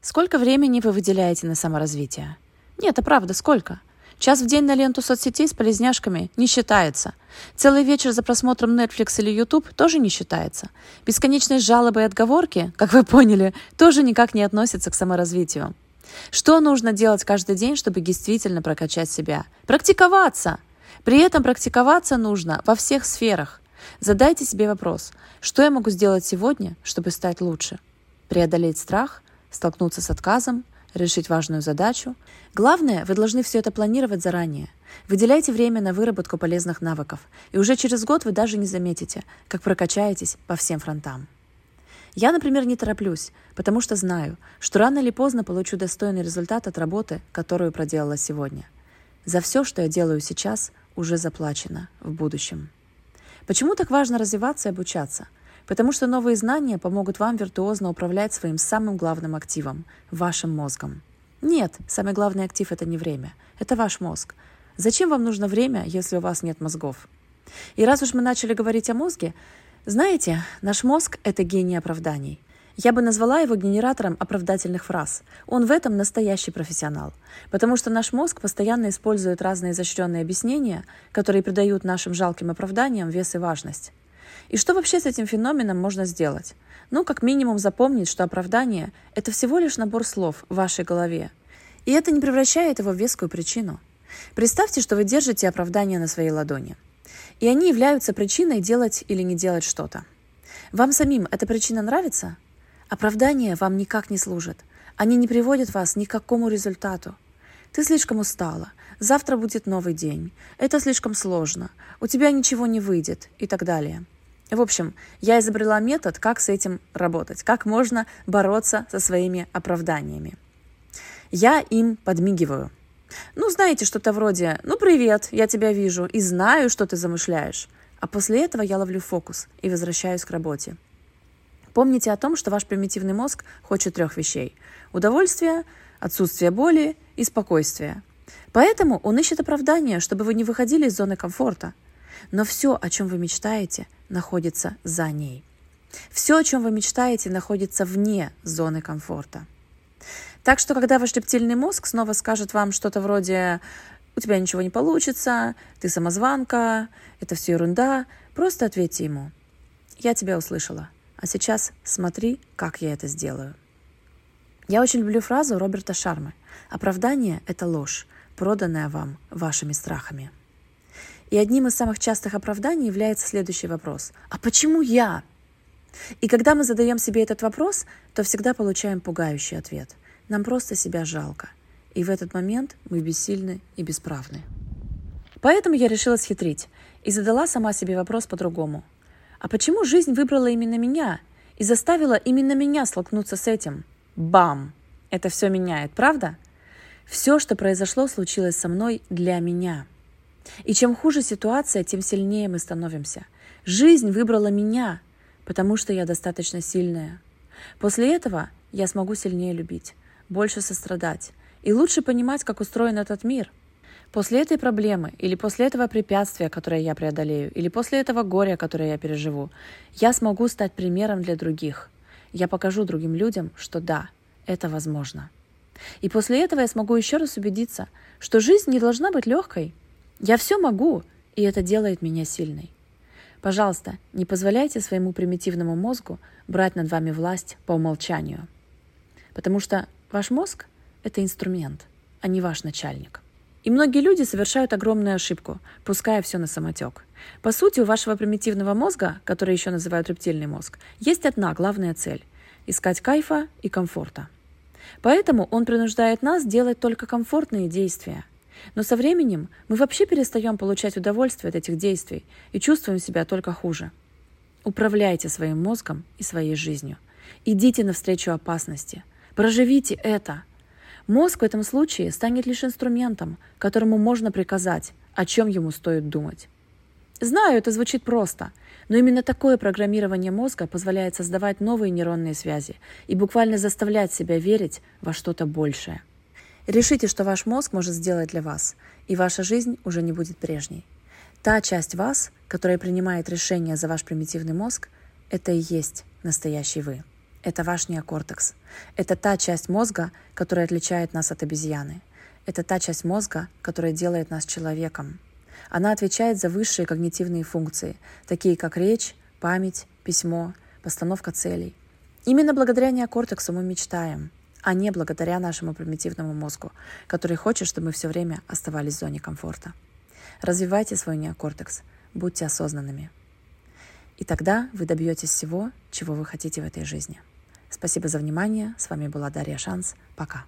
Сколько времени вы выделяете на саморазвитие? Нет, это правда, сколько? Час в день на ленту соцсетей с полезняшками не считается. Целый вечер за просмотром Netflix или YouTube тоже не считается. Бесконечные жалобы и отговорки, как вы поняли, тоже никак не относятся к саморазвитию. Что нужно делать каждый день, чтобы действительно прокачать себя? Практиковаться! При этом практиковаться нужно во всех сферах. Задайте себе вопрос, что я могу сделать сегодня, чтобы стать лучше? Преодолеть страх, столкнуться с отказом, решить важную задачу. Главное, вы должны все это планировать заранее. Выделяйте время на выработку полезных навыков, и уже через год вы даже не заметите, как прокачаетесь по всем фронтам. Я, например, не тороплюсь, потому что знаю, что рано или поздно получу достойный результат от работы, которую проделала сегодня. За все, что я делаю сейчас, уже заплачено в будущем. Почему так важно развиваться и обучаться? Потому что новые знания помогут вам виртуозно управлять своим самым главным активом – вашим мозгом. Нет, самый главный актив – это не время. Это ваш мозг. Зачем вам нужно время, если у вас нет мозгов? И раз уж мы начали говорить о мозге, знаете, наш мозг – это гений оправданий. Я бы назвала его генератором оправдательных фраз. Он в этом настоящий профессионал. Потому что наш мозг постоянно использует разные изощренные объяснения, которые придают нашим жалким оправданиям вес и важность. И что вообще с этим феноменом можно сделать? Ну, как минимум запомнить, что оправдание – это всего лишь набор слов в вашей голове. И это не превращает его в вескую причину. Представьте, что вы держите оправдание на своей ладони. И они являются причиной делать или не делать что-то. Вам самим эта причина нравится? Оправдания вам никак не служат. Они не приводят вас ни к какому результату. Ты слишком устала. Завтра будет новый день. Это слишком сложно. У тебя ничего не выйдет и так далее. В общем, я изобрела метод, как с этим работать, как можно бороться со своими оправданиями. Я им подмигиваю. Ну, знаете, что-то вроде «Ну, привет, я тебя вижу и знаю, что ты замышляешь». А после этого я ловлю фокус и возвращаюсь к работе. Помните о том, что ваш примитивный мозг хочет трех вещей – удовольствия, отсутствие боли и спокойствия. Поэтому он ищет оправдания, чтобы вы не выходили из зоны комфорта. Но все, о чем вы мечтаете – находится за ней. Все, о чем вы мечтаете, находится вне зоны комфорта. Так что, когда ваш рептильный мозг снова скажет вам что-то вроде «у тебя ничего не получится», «ты самозванка», «это все ерунда», просто ответьте ему «я тебя услышала, а сейчас смотри, как я это сделаю». Я очень люблю фразу Роберта Шармы «Оправдание – это ложь, проданная вам вашими страхами». И одним из самых частых оправданий является следующий вопрос. А почему я? И когда мы задаем себе этот вопрос, то всегда получаем пугающий ответ. Нам просто себя жалко. И в этот момент мы бессильны и бесправны. Поэтому я решила схитрить и задала сама себе вопрос по-другому. А почему жизнь выбрала именно меня и заставила именно меня столкнуться с этим? Бам! Это все меняет, правда? Все, что произошло, случилось со мной для меня – и чем хуже ситуация, тем сильнее мы становимся. Жизнь выбрала меня, потому что я достаточно сильная. После этого я смогу сильнее любить, больше сострадать и лучше понимать, как устроен этот мир. После этой проблемы или после этого препятствия, которое я преодолею, или после этого горя, которое я переживу, я смогу стать примером для других. Я покажу другим людям, что да, это возможно. И после этого я смогу еще раз убедиться, что жизнь не должна быть легкой, я все могу, и это делает меня сильной. Пожалуйста, не позволяйте своему примитивному мозгу брать над вами власть по умолчанию. Потому что ваш мозг – это инструмент, а не ваш начальник. И многие люди совершают огромную ошибку, пуская все на самотек. По сути, у вашего примитивного мозга, который еще называют рептильный мозг, есть одна главная цель – искать кайфа и комфорта. Поэтому он принуждает нас делать только комфортные действия – но со временем мы вообще перестаем получать удовольствие от этих действий и чувствуем себя только хуже. Управляйте своим мозгом и своей жизнью. Идите навстречу опасности. Проживите это. Мозг в этом случае станет лишь инструментом, которому можно приказать, о чем ему стоит думать. Знаю, это звучит просто, но именно такое программирование мозга позволяет создавать новые нейронные связи и буквально заставлять себя верить во что-то большее. Решите, что ваш мозг может сделать для вас, и ваша жизнь уже не будет прежней. Та часть вас, которая принимает решения за ваш примитивный мозг, это и есть настоящий вы. Это ваш неокортекс. Это та часть мозга, которая отличает нас от обезьяны. Это та часть мозга, которая делает нас человеком. Она отвечает за высшие когнитивные функции, такие как речь, память, письмо, постановка целей. Именно благодаря неокортексу мы мечтаем, а не благодаря нашему примитивному мозгу, который хочет, чтобы мы все время оставались в зоне комфорта. Развивайте свой неокортекс, будьте осознанными. И тогда вы добьетесь всего, чего вы хотите в этой жизни. Спасибо за внимание. С вами была Дарья Шанс. Пока.